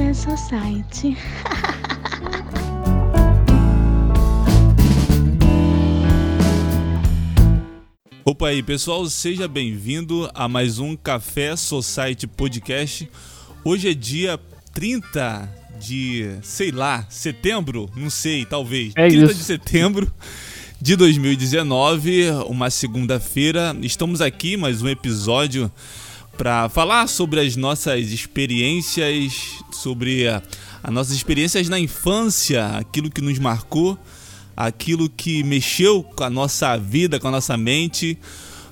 Café Society. Opa aí, pessoal, seja bem-vindo a mais um Café Society Podcast. Hoje é dia 30 de, sei lá, setembro, não sei, talvez. É 30 isso. de setembro de 2019, uma segunda-feira. Estamos aqui mais um episódio para falar sobre as nossas experiências, sobre as nossas experiências na infância, aquilo que nos marcou, aquilo que mexeu com a nossa vida, com a nossa mente.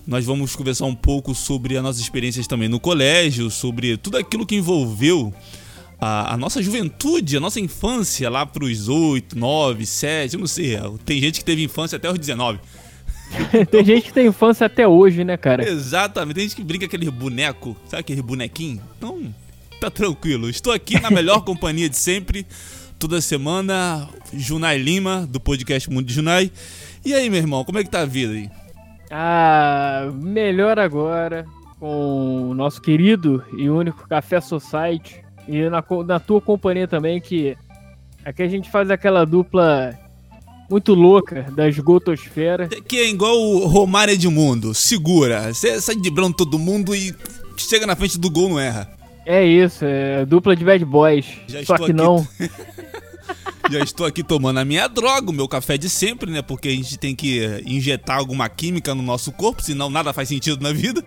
Nós vamos conversar um pouco sobre as nossas experiências também no colégio, sobre tudo aquilo que envolveu a, a nossa juventude, a nossa infância lá para os 8, 9, 7, eu não sei. Tem gente que teve infância até os 19. Tem gente que tem infância até hoje, né, cara? Exatamente, tem gente que brinca aquele boneco, sabe aquele bonequinho? Então, tá tranquilo. Estou aqui na melhor companhia de sempre, toda semana, Junai Lima, do podcast Mundo de Junai. E aí, meu irmão, como é que tá a vida aí? Ah, melhor agora com o nosso querido e único Café Society e na, na tua companhia também, que aqui a gente faz aquela dupla muito louca da esgotosfera. Que é igual o Romário Edmundo, segura, você sai driblando todo mundo e chega na frente do gol não erra. É isso, é dupla de bad boys. Já Só estou que aqui. não. Já estou aqui tomando a minha droga, o meu café de sempre, né? Porque a gente tem que injetar alguma química no nosso corpo, senão nada faz sentido na vida.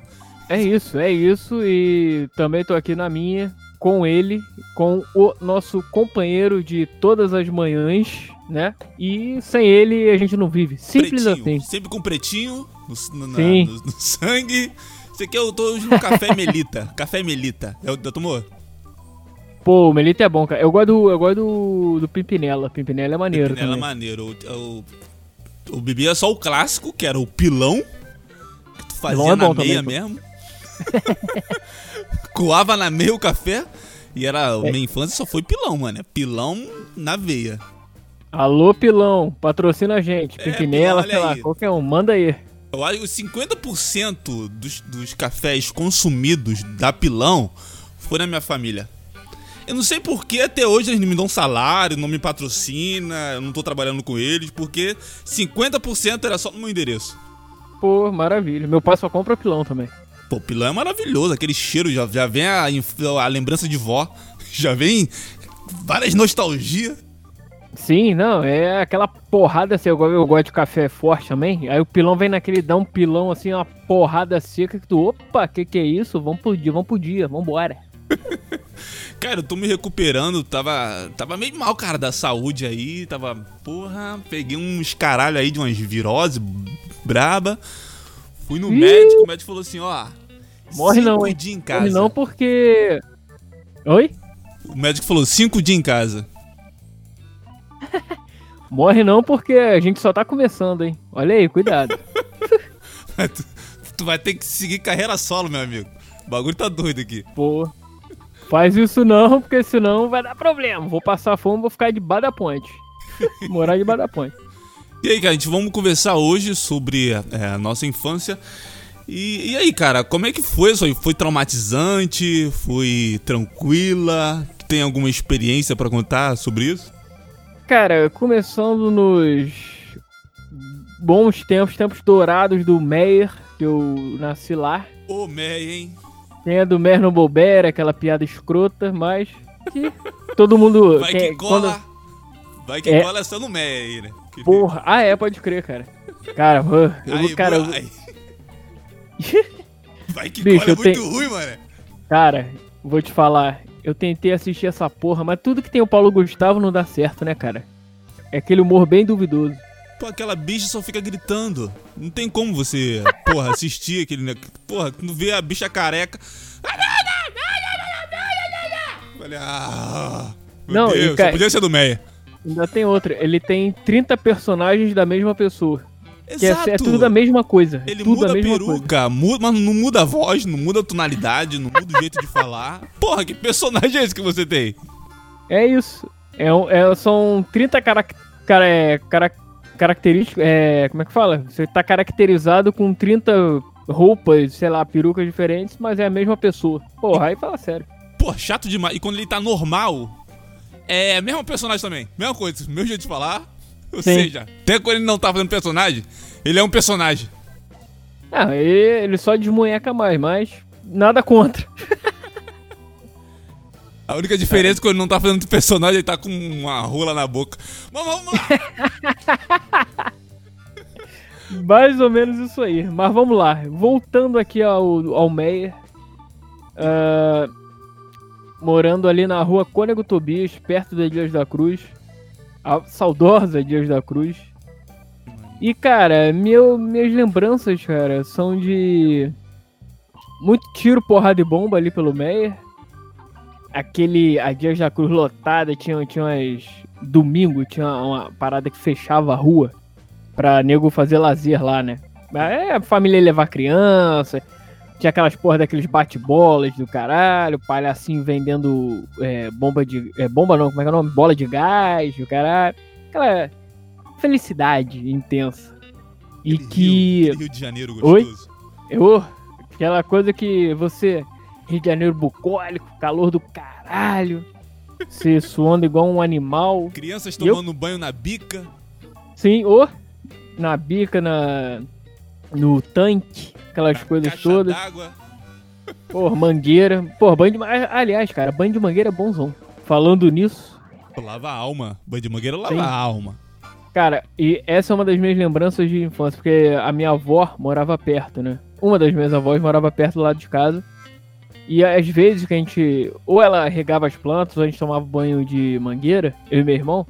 É isso, é isso. E também tô aqui na minha, com ele, com o nosso companheiro de todas as manhãs, né? E sem ele a gente não vive. Simples pretinho, assim. Sempre com pretinho no, no- na- Sim. no- no sangue. Esse aqui eu tô hoje no café Melita. Café Melita. É o já tomou? Pô, o Melita é bom, cara. Eu gosto do, eu gosto do, do Pimpinela. Pimpinela é maneiro Ela é também. maneiro. O, o, o bebia só o clássico, que era o pilão. Que tu fazia Pilão é na meia também, mesmo. Coava na meia o café. E era. É. Minha infância só foi pilão, mano. É pilão na veia. Alô, Pilão, patrocina a gente. É, Pimpinela, sei lá, qualquer um, manda aí. Eu acho que os 50% dos, dos cafés consumidos da Pilão foi na minha família. Eu não sei por que até hoje eles não me dão salário, não me patrocina, eu não tô trabalhando com eles, porque 50% era só no meu endereço. Pô, maravilha. Meu pai só compra Pilão também. Pô, Pilão é maravilhoso, aquele cheiro já, já vem a, a lembrança de vó, já vem várias nostalgias. Sim, não, é aquela porrada assim, eu, go- eu gosto de café forte também. Aí o pilão vem naquele, dá um pilão assim, uma porrada seca que tu, opa, que que é isso? Vamos pro dia, vamos pro dia, vambora. Cara, eu tô me recuperando, tava, tava meio mal, cara, da saúde aí, tava, porra, peguei uns caralho aí de umas virose braba, fui no Ih! médico, o médico falou assim, ó, Morre não, hein? dias em casa. Morre não porque. Oi? O médico falou, cinco dias em casa. Morre não porque a gente só tá começando, hein? Olha aí, cuidado. tu, tu vai ter que seguir carreira solo, meu amigo. O bagulho tá doido aqui. Pô. Faz isso não, porque senão vai dar problema. Vou passar fome, vou ficar debaixo da ponte. Morar debaixo da ponte. E aí, cara, a gente vamos conversar hoje sobre é, a nossa infância. E, e aí, cara, como é que foi? Foi, foi traumatizante? Foi tranquila? Tem alguma experiência pra contar sobre isso? Cara, começando nos bons tempos, tempos dourados do Meyer, que eu nasci lá. Ô, Meia, hein? Tem a do Merno Bolber, aquela piada escrota, mas que todo mundo. Vai quem- que cola. Vai que É. cola essa no Meia aí, né? Que- Porra, ah é, pode crer, cara. Cara, eu, Aí, cara, eu-. Vai que Bicho, cola é eu muito tenho- ruim, mano. cara, vou te falar, eu tentei assistir essa porra, mas tudo que tem o Paulo Gustavo não dá certo, né, cara? É aquele humor bem duvidoso. Pô, aquela bicha só fica gritando. Não tem como você, porra, assistir aquele. Porra, quando vê a bicha careca. Falei, ah. Meu Não, Deus, ca- só podia ser do Meia. Ainda tem outra, ele tem 30 personagens da mesma pessoa. Que é, Exato. é tudo a mesma coisa. Ele tudo muda a peruca, muda, mas não muda a voz, não muda a tonalidade, não muda o jeito de falar. Porra, que personagem é esse que você tem? É isso. É, é- são 30 carac cara, é, cara, características. É, como é que fala? Você tá caracterizado com 30 roupas, sei lá, perucas diferentes, mas é a mesma pessoa. Porra, aí fala sério. pô, chato demais. E quando ele tá normal, é a mesma personagem também. Mesma coisa, meu jeito de falar. Ou Sim. seja, até quando ele não tá fazendo personagem, ele é um personagem. Ah, ele só desmunheca mais, mas nada contra. A única diferença é que ele não tá fazendo personagem, ele tá com uma rola na boca. Mas vamos lá! Mais ou menos isso aí. Mas vamos lá. Voltando aqui ao, ao Meyer. Uh, morando ali na rua Cônego Tobias, perto da Dias da Cruz. A saudosa Dias da Cruz. E, cara, meu, minhas lembranças, cara, são de muito tiro, porrada e bomba ali pelo Meyer. Aquele. A Dias da Cruz lotada, tinha, tinha umas. Domingo tinha uma parada que fechava a rua pra nego fazer lazer lá, né? É, a família levar criança, tinha aquelas porra daqueles bate-bolas do caralho, palhacinho vendendo é, bomba de. É, bomba não, como é que é o nome? Bola de gás, do caralho. Aquela felicidade intensa. E aquele que. Rio, Rio de Janeiro gostoso. Oi? Eu, aquela coisa que você. Rio de Janeiro bucólico, calor do caralho. Você suando igual um animal. Crianças tomando eu... banho na bica. Sim, ô. Na bica, na. No tanque aquelas coisas todas. Pô, mangueira. Pô, banho de. Aliás, cara, banho de mangueira é bonzão. Falando nisso. Lava a alma. Banho de mangueira lava Sim. a alma. Cara, e essa é uma das minhas lembranças de infância, porque a minha avó morava perto, né? Uma das minhas avós morava perto do lado de casa. E às vezes que a gente. Ou ela regava as plantas, ou a gente tomava banho de mangueira, eu e meu irmão.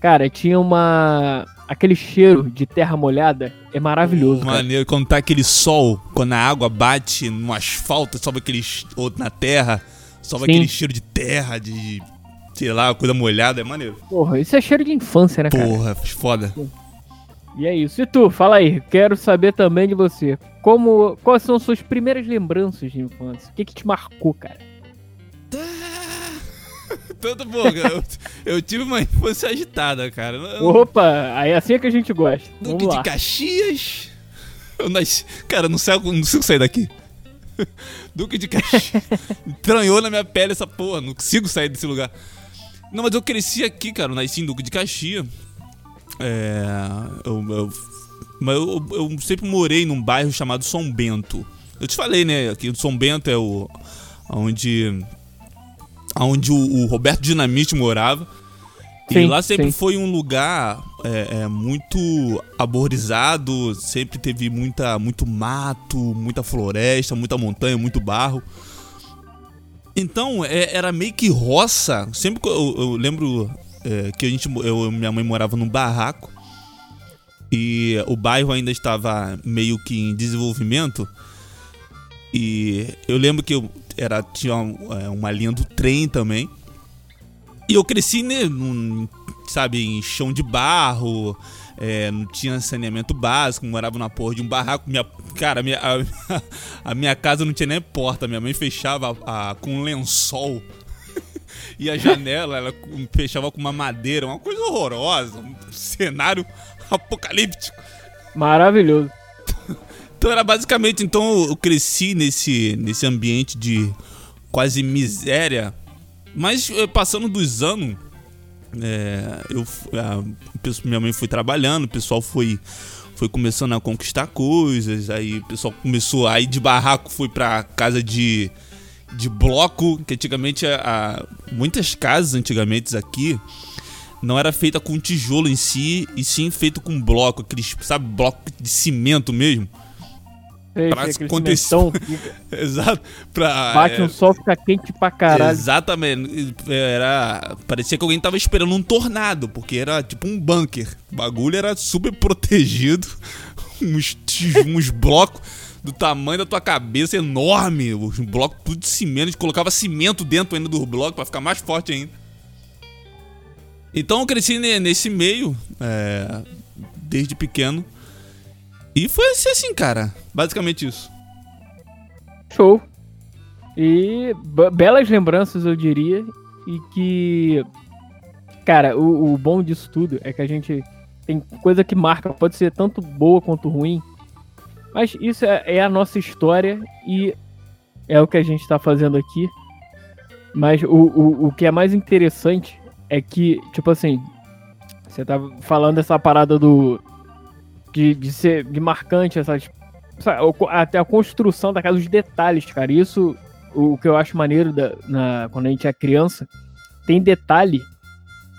Cara, tinha uma aquele cheiro de terra molhada é maravilhoso. Maneiro, quando tá aquele sol, quando a água bate no asfalto, sobe aquele. ou na terra, sobe Sim. aquele cheiro de terra, de. sei lá, coisa molhada, é maneiro. Porra, isso é cheiro de infância, né, cara? Porra, foda. E é isso. E tu, fala aí, quero saber também de você. Como. Quais são suas primeiras lembranças de infância? O que, que te marcou, cara? Tanto bom, eu, eu tive uma infância agitada, cara. Opa, aí é assim é que a gente gosta. Duque de Caxias. Eu nasci. Cara, não sei, não consigo sair daqui. Duque de Caxias. Entranhou na minha pele essa porra. Não consigo sair desse lugar. Não, mas eu cresci aqui, cara. Eu nasci em Duque de Caxias. É. Eu, eu, mas eu, eu sempre morei num bairro chamado São Bento. Eu te falei, né? Aqui o São Bento é o. onde onde o, o Roberto Dinamite morava. Sim, e lá sempre sim. foi um lugar é, é, muito arborizado, sempre teve muita, muito mato, muita floresta, muita montanha, muito barro. Então é, era meio que roça. Sempre que eu, eu lembro é, que a gente, eu, minha mãe morava num barraco e o bairro ainda estava meio que em desenvolvimento. E eu lembro que eu era, tinha uma, é, uma linha do trem também. E eu cresci, né, num, sabe, em chão de barro, é, não tinha saneamento básico, morava na porra de um barraco. Minha, cara, minha, a, a, minha casa não tinha nem porta, minha mãe fechava a, a, com um lençol. e a janela, ela fechava com uma madeira, uma coisa horrorosa, um cenário apocalíptico. Maravilhoso. Então era basicamente, então eu cresci nesse, nesse ambiente de quase miséria, mas eh, passando dos anos, é, eu, a, minha mãe foi trabalhando, o pessoal foi, foi começando a conquistar coisas, aí o pessoal começou a ir de barraco, foi pra casa de, de bloco, que antigamente, a, muitas casas antigamente aqui, não era feita com tijolo em si, e sim feito com bloco, aqueles, sabe, bloco de cimento mesmo. Pra acontecer. Exato. Pra, Bate é... um sol, fica quente pra caralho. Exatamente. Era. Parecia que alguém tava esperando um tornado, porque era tipo um bunker. O bagulho era super protegido. uns, uns blocos do tamanho da tua cabeça enorme. Os blocos tudo de cimento. A gente colocava cimento dentro ainda do bloco pra ficar mais forte ainda. Então eu cresci nesse meio, é, desde pequeno. E foi assim, cara. Basicamente isso. Show. E belas lembranças, eu diria. E que. Cara, o, o bom disso tudo é que a gente tem coisa que marca. Pode ser tanto boa quanto ruim. Mas isso é, é a nossa história e é o que a gente tá fazendo aqui. Mas o, o, o que é mais interessante é que, tipo assim, você tá falando essa parada do. De, de ser de marcante, essas. Até a construção da casa, os detalhes, cara. Isso, o, que eu acho maneiro da, na, quando a gente é criança, tem detalhe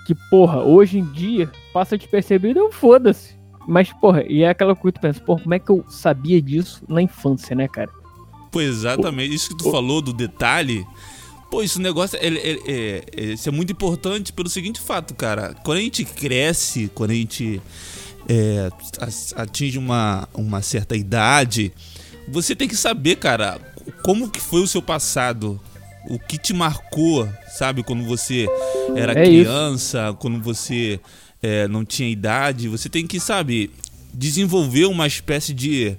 que, porra, hoje em dia passa despercebido, eu foda-se. Mas, porra, e é aquela coisa que tu pensa, porra, como é que eu sabia disso na infância, né, cara? Pô, exatamente. Isso que tu falou do detalhe. Pô, esse negócio é, é, é, é muito importante pelo seguinte fato, cara. Quando a gente cresce, quando a gente é, atinge uma, uma certa idade, você tem que saber, cara, como que foi o seu passado, o que te marcou, sabe, quando você era é criança, isso. quando você é, não tinha idade, você tem que, sabe, desenvolver uma espécie de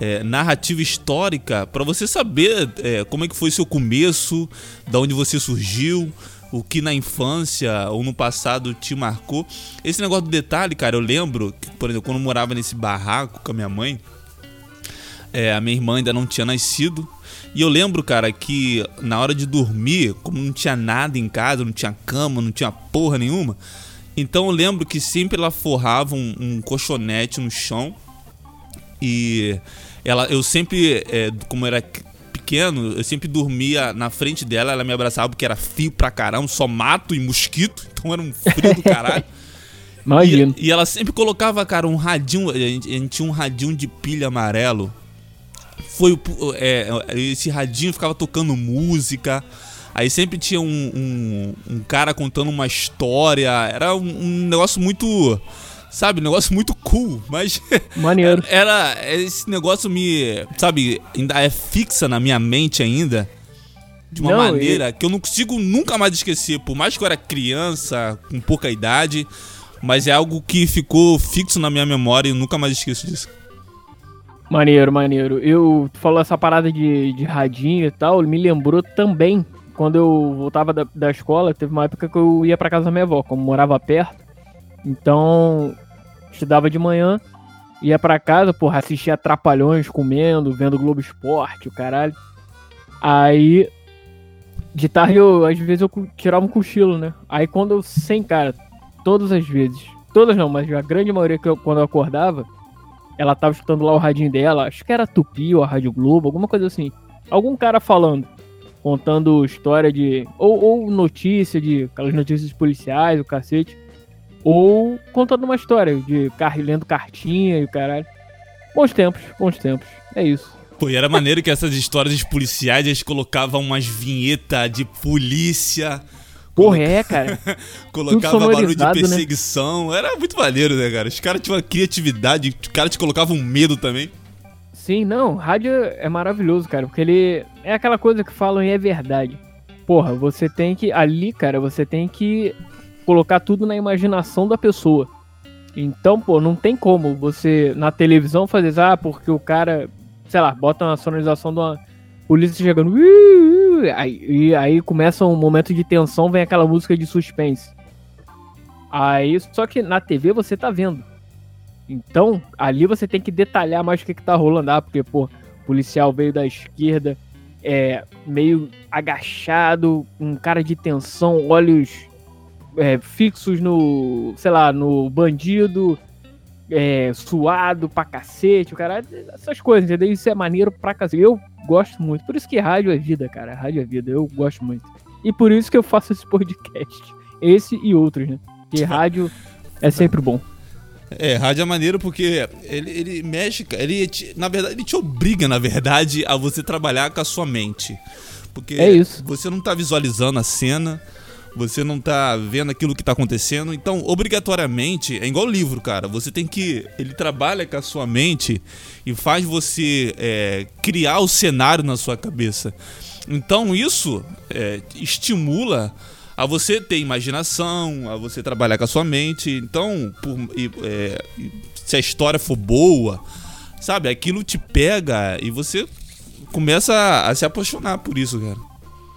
é, narrativa histórica para você saber é, como é que foi seu começo, da onde você surgiu, o que na infância ou no passado te marcou. Esse negócio do detalhe, cara, eu lembro que, por exemplo, quando eu morava nesse barraco com a minha mãe, é, a minha irmã ainda não tinha nascido. E eu lembro, cara, que na hora de dormir, como não tinha nada em casa, não tinha cama, não tinha porra nenhuma, então eu lembro que sempre ela forrava um, um colchonete no chão e ela, eu sempre, é, como era pequeno, eu sempre dormia na frente dela, ela me abraçava porque era fio pra caramba, só mato e mosquito, então era um frio do caralho. Imagino. E, e, ela sempre colocava, cara, um radinho, a gente, a gente tinha um radinho de pilha amarelo. Foi é, esse radinho ficava tocando música. Aí sempre tinha um, um, um cara contando uma história. Era um, um, negócio muito. Sabe, um negócio muito cool, mas. Maneiro. Era. Esse negócio me. Sabe, ainda é fixa na minha mente ainda. De uma não, maneira que eu não consigo nunca mais esquecer. Por mais que eu era criança, com pouca idade. Mas é algo que ficou fixo na minha memória e eu nunca mais esqueço disso. Maneiro, maneiro. Eu falou essa parada de, de radinho e tal, me lembrou também quando eu voltava da, da escola, teve uma época que eu ia para casa da minha avó, como morava perto. Então, estudava de manhã, ia para casa, porra, assistia Trapalhões comendo, vendo Globo Esporte, o caralho. Aí, de tarde, eu, às vezes eu tirava um cochilo, né? Aí quando eu, sem cara, todas as vezes, todas não, mas a grande maioria que eu, quando eu acordava, ela tava escutando lá o radinho dela, acho que era Tupi ou a Rádio Globo, alguma coisa assim. Algum cara falando contando história de. Ou, ou notícia de. aquelas notícias policiais, o cacete. Ou contando uma história de car lendo cartinha e o caralho. Bons tempos, bons tempos. É isso. Pô, e era maneiro que essas histórias de policiais eles colocavam umas vinhetas de polícia. Porra, é, cara. colocava barulho de né? perseguição. Né? Era muito maneiro, né, cara? Os caras tinham uma criatividade, os caras te colocavam medo também. Sim, não, rádio é maravilhoso, cara, porque ele é aquela coisa que falam e é verdade. Porra, você tem que ali, cara, você tem que colocar tudo na imaginação da pessoa. Então, pô, não tem como você na televisão fazer ah, porque o cara, sei lá, bota uma sonorização de uma polícia chegando, aí, e aí começa um momento de tensão, vem aquela música de suspense. Aí, só que na TV você tá vendo. Então, ali você tem que detalhar mais o que, que tá rolando. Ah, porque, pô, policial veio da esquerda, é, meio agachado, um cara de tensão, olhos é, fixos no, sei lá, no bandido, é, suado pra cacete, o cara, essas coisas, entendeu? Isso é maneiro pra cacete. Eu gosto muito, por isso que rádio é vida, cara. Rádio é vida, eu gosto muito. E por isso que eu faço esse podcast. Esse e outros, né? Porque rádio é sempre bom. É, rádio é maneiro porque ele, ele mexe, ele te, na verdade, ele te obriga, na verdade, a você trabalhar com a sua mente. Porque é isso. você não tá visualizando a cena, você não tá vendo aquilo que tá acontecendo, então, obrigatoriamente, é igual livro, cara. Você tem que. Ele trabalha com a sua mente e faz você é, criar o cenário na sua cabeça. Então, isso é, estimula a você ter imaginação, a você trabalhar com a sua mente. Então, por, é, se a história for boa, sabe, aquilo te pega e você começa a, a se apaixonar por isso, cara.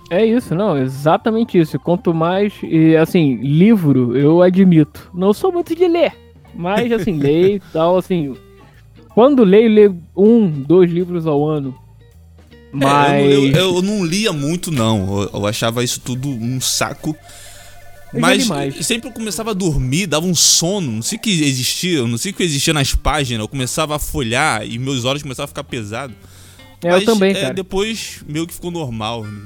É isso, não, exatamente isso. Quanto mais, e assim, livro, eu admito, não sou muito de ler, mas assim, leio e tal, assim, quando leio, leio um, dois livros ao ano. Mas. É, eu, eu, eu, não lia muito, não. Eu, eu achava isso tudo um saco. Mas sempre eu começava a dormir, dava um sono, não sei o que existia, não sei o que existia nas páginas, eu começava a folhar e meus olhos começavam a ficar pesados. É, eu também, é, cara. depois meio que ficou normal. Né?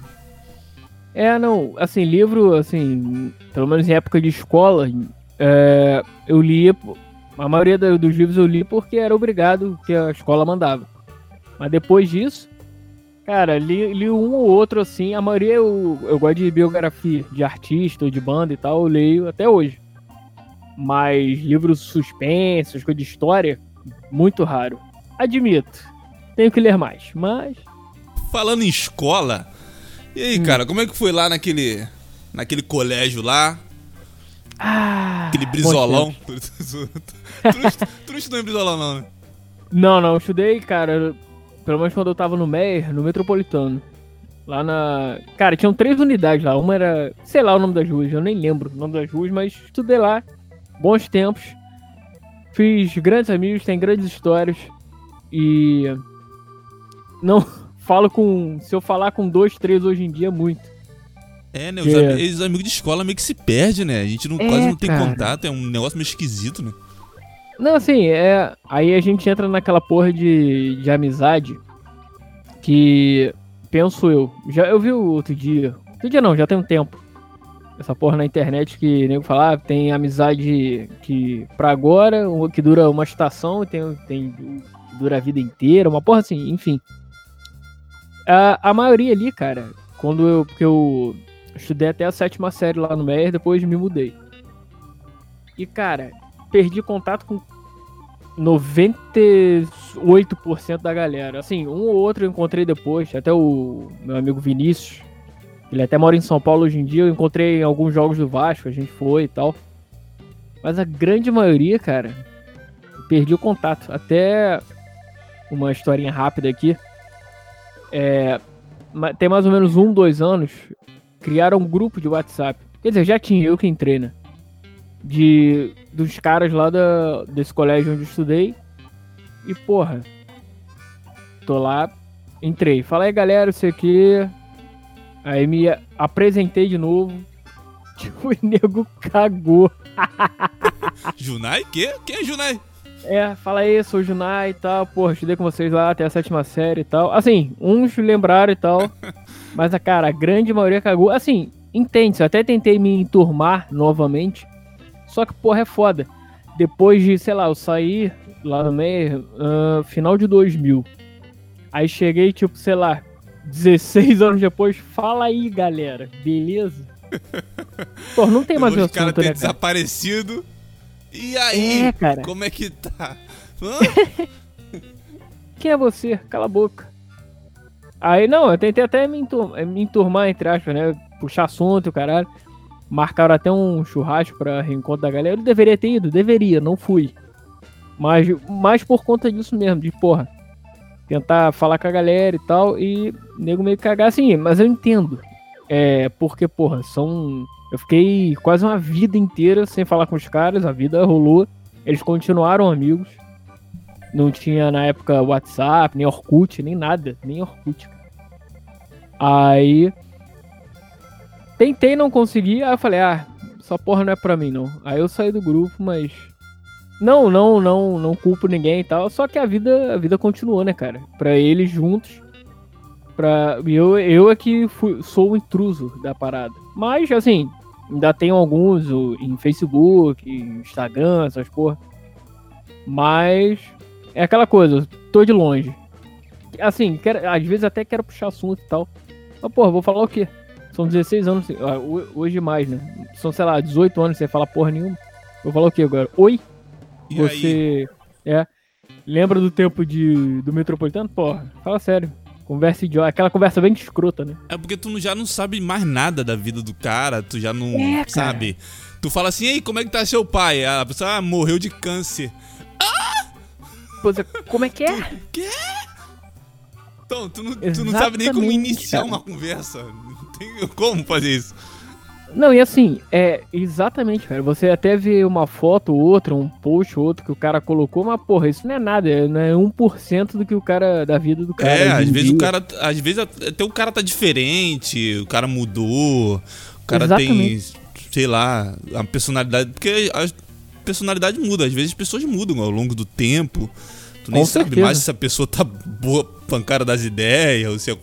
É, não, assim, livro, assim, pelo menos em época de escola, é, eu lia, a maioria dos livros eu li porque era obrigado, que a escola mandava. Mas depois disso, Cara, li, li, um ou outro assim. A maioria eu, eu gosto de biografia de artista ou de banda e tal, eu leio até hoje. Mas livros suspensos, coisa de história, muito raro. Admito. Tenho que ler mais, mas. Falando em escola, e aí, hum. cara, como é que foi lá naquele. naquele colégio lá? Ah, Aquele brizolão. tu, tu não estudou em brizolão, não, né? Não, não, eu estudei, cara, pelo menos quando eu tava no Meyer, no Metropolitano. Lá na. Cara, tinham três unidades lá. Uma era. Sei lá o nome das ruas, eu nem lembro o nome das ruas, mas estudei lá. Bons tempos. Fiz grandes amigos, tem grandes histórias. E. Não falo com. Se eu falar com dois, três hoje em dia, muito. É, né? Os, amigos, os amigos de escola meio que se perde, né? A gente não, é, quase não tem cara. contato, é um negócio meio esquisito, né? Não, assim, é. Aí a gente entra naquela porra de, de amizade que penso eu. Já eu vi o outro dia. Outro dia não, já tem um tempo. Essa porra na internet que nego falar, ah, tem amizade que pra agora, que dura uma estação, tem, tem que dura a vida inteira, uma porra assim, enfim. A, a maioria ali, cara, quando eu. Porque eu estudei até a sétima série lá no Meyer, depois me mudei. E, cara, perdi contato com 98% da galera. Assim, um ou outro eu encontrei depois, até o meu amigo Vinícius, ele até mora em São Paulo hoje em dia, eu encontrei em alguns jogos do Vasco, a gente foi e tal. Mas a grande maioria, cara, perdi o contato. Até uma historinha rápida aqui. É, tem mais ou menos um, dois anos, criaram um grupo de WhatsApp. Quer dizer, já tinha eu que entrei, né? de dos caras lá da, desse colégio onde eu estudei. E porra, tô lá, entrei. Fala aí galera, isso aqui. Aí me apresentei de novo. Tipo, o nego cagou. Junai? Que? Quem é Junai? É, fala aí, sou o Junai e tal. Porra, estudei com vocês lá até a sétima série e tal. Assim, uns lembraram e tal. mas, cara, a grande maioria cagou. Assim, entende, eu até tentei me enturmar novamente. Só que, porra, é foda. Depois de, sei lá, eu saí lá no meio, uh, final de 2000. Aí cheguei, tipo, sei lá, 16 anos depois. Fala aí, galera, beleza? Pô, não tem mais Os cara ter né, desaparecido. E aí, é, cara. como é que tá? Quem é você? Cala a boca. Aí, não, eu tentei até me, enturmar, me enturmar entre aspas, né? Puxar assunto, caralho. Marcaram até um churrasco para reencontro da galera. Eu deveria ter ido, deveria, não fui. Mas mais por conta disso mesmo, de porra. Tentar falar com a galera e tal. E nego meio cagar assim, mas eu entendo. É, porque, porra, são. Eu fiquei quase uma vida inteira sem falar com os caras, a vida rolou. Eles continuaram amigos. Não tinha na época WhatsApp, nem Orkut, nem nada, nem Orkut. Aí Tentei não conseguir, aí eu falei, ah, essa porra não é pra mim não. Aí eu saí do grupo, mas. Não, não, não, não culpo ninguém e tal. Só que a vida, a vida continuou, né, cara? Pra eles juntos. Pra... Eu, eu é que fui, sou o intruso da parada. Mas, assim, ainda tenho alguns em Facebook, Instagram, essas porra. Mas é aquela coisa, tô de longe. Assim, quero, às vezes até quero puxar assunto e tal. Mas, porra, vou falar o quê? São 16 anos, ah, hoje mais, né? São, sei lá, 18 anos sem falar porra nenhuma. Vou falar o que agora? Oi? E Você. Aí? É. Lembra do tempo de, do metropolitano? Porra, fala sério. Conversa idiota. Aquela conversa bem escrota, né? É porque tu já não sabe mais nada da vida do cara, tu já não é, sabe. Tu fala assim, ei, como é que tá seu pai? A pessoa ah, morreu de câncer. Ah! Pois é, como é que é? Tu, quê? Então, tu não, tu não sabe nem como iniciar cara. uma conversa. Não tem como fazer isso. Não, e assim, é exatamente, cara. Você até vê uma foto ou outra, um post ou outro que o cara colocou, mas porra, isso não é nada, não é 1% do que o cara, da vida do cara. É, às vezes dia. o cara, às vezes até o cara tá diferente, o cara mudou, o cara exatamente. tem, sei lá, a personalidade, porque a personalidade muda, às vezes as pessoas mudam ao longo do tempo. Tu nem Com sabe certeza. mais se a pessoa tá boa pancada das ideias, ou se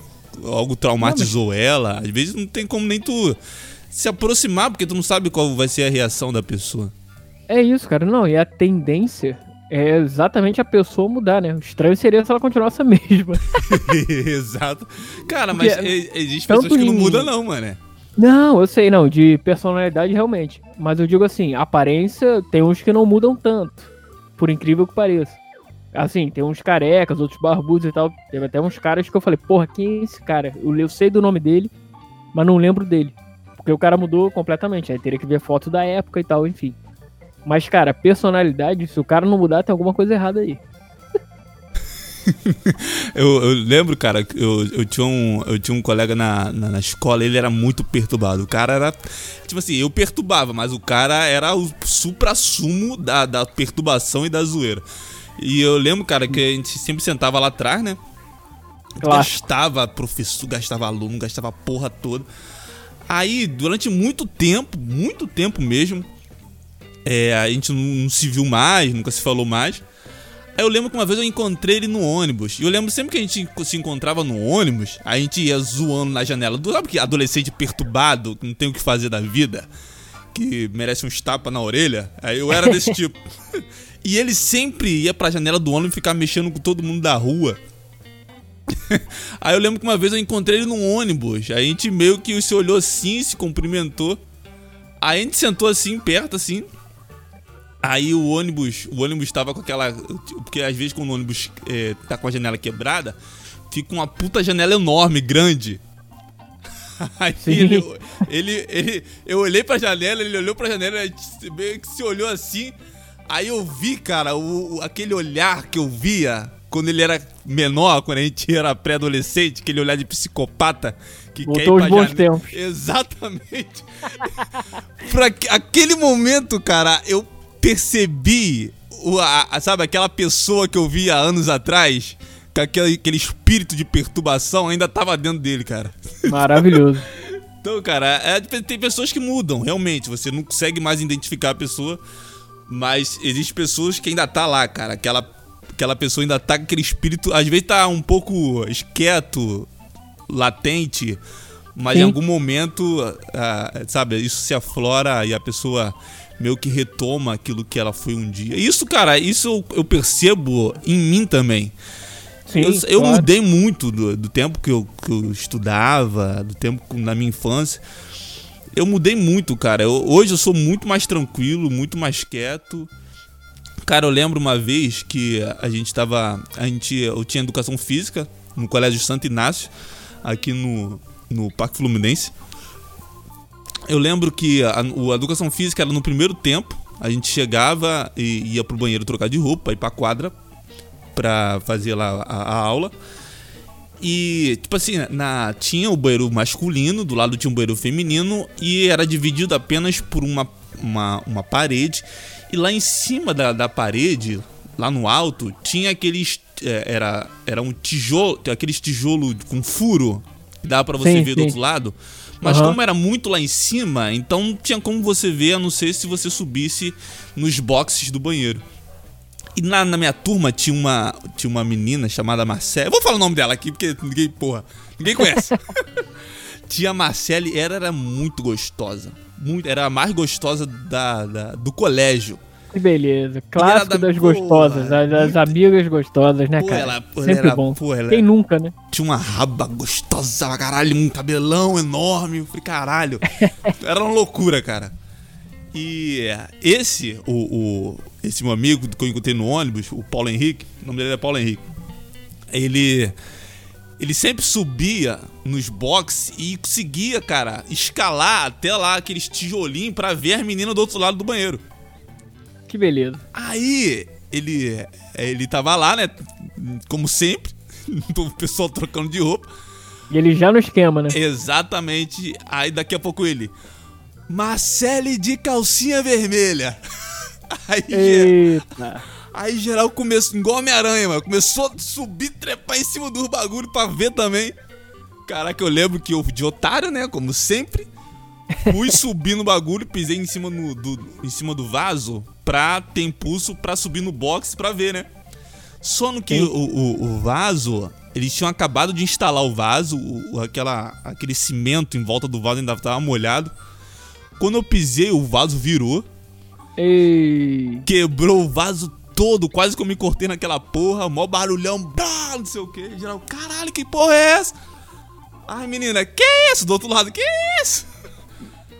algo traumatizou não, mas... ela. Às vezes não tem como nem tu se aproximar, porque tu não sabe qual vai ser a reação da pessoa. É isso, cara. Não, e a tendência é exatamente a pessoa mudar, né? O estranho seria se ela continuasse a mesma. Exato. Cara, mas porque, existe pessoas que não mudam, não, mano. Não, eu sei, não. De personalidade, realmente. Mas eu digo assim, aparência, tem uns que não mudam tanto. Por incrível que pareça. Assim, tem uns carecas, outros barbudos e tal. Teve até uns caras que eu falei, porra, quem é esse cara? Eu, eu sei do nome dele, mas não lembro dele. Porque o cara mudou completamente. Aí teria que ver foto da época e tal, enfim. Mas, cara, personalidade, se o cara não mudar, tem alguma coisa errada aí. eu, eu, lembro, cara, eu, eu, tinha um, eu tinha um colega na, na, na, escola, ele era muito perturbado. O cara era. Tipo assim, eu perturbava, mas o cara era o supra-sumo da, da perturbação e da zoeira. E eu lembro, cara, que a gente sempre sentava lá atrás, né? Claro. Gastava professor, gastava aluno, gastava a porra toda. Aí, durante muito tempo, muito tempo mesmo, é, a gente não, não, se viu mais, nunca se falou mais. Aí eu lembro que uma vez eu encontrei ele no ônibus. E eu lembro sempre que a gente se encontrava no ônibus, a gente ia zoando na janela. Sabe que adolescente perturbado, que não tem o que fazer da vida, que merece uns tapas na orelha? Aí eu era desse tipo. E ele sempre ia pra janela do ônibus ficar mexendo com todo mundo da rua. Aí eu lembro que uma vez eu encontrei ele num ônibus. Aí a gente meio que se olhou assim, se cumprimentou. Aí a gente sentou assim, perto assim. Aí o ônibus, o ônibus tava com aquela. Porque às vezes quando o ônibus é, tá com a janela quebrada, fica uma puta janela enorme, grande. Aí ele, ele, ele, eu olhei pra janela, ele olhou pra janela, meio que se olhou assim. Aí eu vi, cara, o, aquele olhar que eu via quando ele era menor, quando a gente era pré-adolescente, aquele olhar de psicopata que Voltou quer ir pra os bons tempos. Exatamente. pra aquele momento, cara, eu percebi, o, a, sabe, aquela pessoa que eu via anos atrás, com aquele, aquele espírito de perturbação ainda tava dentro dele, cara. Maravilhoso. então, cara, é, tem pessoas que mudam, realmente. Você não consegue mais identificar a pessoa, mas existem pessoas que ainda tá lá, cara. Aquela aquela pessoa ainda tá com aquele espírito, às vezes tá um pouco esquieto, latente, mas Sim. em algum momento, uh, sabe, isso se aflora e a pessoa meio que retoma aquilo que ela foi um dia. Isso, cara, isso eu, percebo em mim também. Sim, eu, eu claro. mudei muito do, do tempo que eu, que eu, estudava, do tempo na minha infância. Eu mudei muito, cara. Eu, hoje eu sou muito mais tranquilo, muito mais quieto. Cara, eu lembro uma vez que a gente tava. A gente, eu tinha educação física no Colégio Santo Inácio, aqui no, no Parque Fluminense. Eu lembro que a, a educação física era no primeiro tempo. A gente chegava e ia pro banheiro trocar de roupa, ir pra quadra pra fazer lá a, a aula. E, tipo assim, na, tinha o banheiro masculino, do lado tinha um banheiro feminino, e era dividido apenas por uma, uma, uma parede. E lá em cima da, da parede, lá no alto, tinha aqueles. É, era, era um tijolo, aqueles tijolo com furo que dava para você sim, ver sim. do outro lado. Mas uhum. como era muito lá em cima, então não tinha como você ver, a não ser se você subisse nos boxes do banheiro. E na, na minha turma tinha uma, tinha uma menina chamada Marcela. Eu vou falar o nome dela aqui, porque ninguém, porra, ninguém conhece. tinha a Marcele, ela era muito gostosa muito, era a mais gostosa da, da do colégio. Que beleza. Clássico das gostosas, das amigas gostosas, né, pô, cara? Ela, pô, Sempre era, bom. Pô, Quem nunca, né? Tinha uma raba gostosa pra caralho, um cabelão enorme. Eu falei, caralho. era uma loucura, cara. E esse, o, o, esse meu amigo que eu encontrei no ônibus, o Paulo Henrique, o nome dele é Paulo Henrique. Ele ele sempre subia nos boxes e conseguia, cara, escalar até lá aqueles tijolinhos pra ver as meninas do outro lado do banheiro. Que beleza. Aí, ele, ele tava lá, né? Como sempre, o pessoal trocando de roupa. E ele já no esquema, né? Exatamente. Aí daqui a pouco ele. Marcele de calcinha vermelha. Aí, Eita. Aí geral começou, igual Homem-Aranha, mano. Começou a subir, trepar em cima dos bagulho pra ver também. Caraca, eu lembro que eu, de otário, né? Como sempre. Fui subir no bagulho, pisei em cima, no, do, em cima do vaso pra ter impulso pra subir no box pra ver, né? Só no que o, o, o vaso, eles tinham acabado de instalar o vaso, o, aquela, aquele cimento em volta do vaso ainda tava molhado. Quando eu pisei, o vaso virou, Ei. quebrou o vaso todo, quase que eu me cortei naquela porra, mó barulhão, blá, não sei o que. Geral, caralho, que porra é essa? Ai, menina, que isso? Do outro lado, que isso?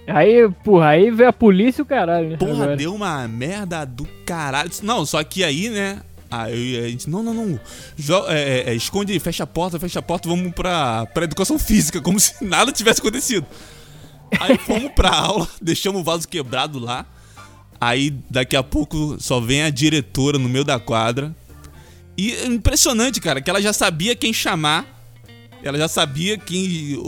Aí, porra, aí veio a polícia e o caralho, né? Porra, agora. deu uma merda do caralho. Não, só que aí, né? Aí a gente, não, não, não. É, é, é, esconde fecha a porta, fecha a porta, vamos pra, pra educação física, como se nada tivesse acontecido. Aí fomos pra aula, deixamos o vaso quebrado lá. Aí daqui a pouco só vem a diretora no meio da quadra. E é impressionante, cara, que ela já sabia quem chamar. Ela já sabia quem.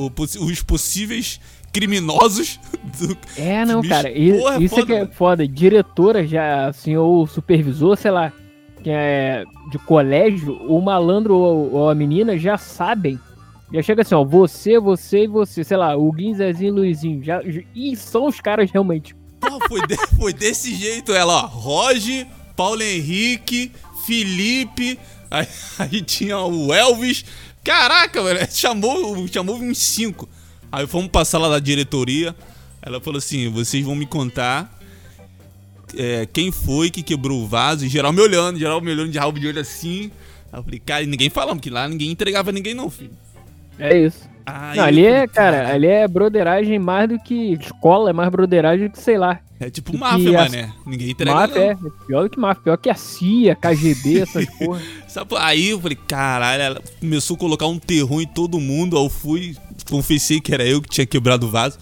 os possíveis criminosos do, É, não, cara. porra, é isso foda, que é foda. Diretora já, assim, ou supervisor, sei lá, que é de colégio, o malandro ou, ou a menina já sabem. Já chega assim, ó, você, você e você, sei lá, o Guin, Zezinho e Luizinho. Já- e são os caras realmente. Pô, foi, de- foi desse jeito ela, ó. Roger, Paulo Henrique, Felipe, aí, aí tinha o Elvis. Caraca, velho, chamou, chamou uns cinco. Aí fomos passar lá da diretoria. Ela falou assim: vocês vão me contar é, quem foi que quebrou o vaso. E geral me olhando, geral me olhando de rabo de olho assim. Aí eu falei, cara, ninguém falando, porque lá ninguém entregava ninguém, não, filho. É isso. Aí não, eu ali é, falei, cara, "Caralho." ali é broderagem mais do que escola, é mais broderagem do que, sei lá. É tipo máfia, a- mané. Ninguém entrega. Máfia não. é, é pior do que máfia, pior que a CIA, KGB, essas porra. Aí eu falei, caralho, ela começou a colocar um terror em todo mundo. Aí eu fui, confessei que era eu que tinha quebrado o vaso.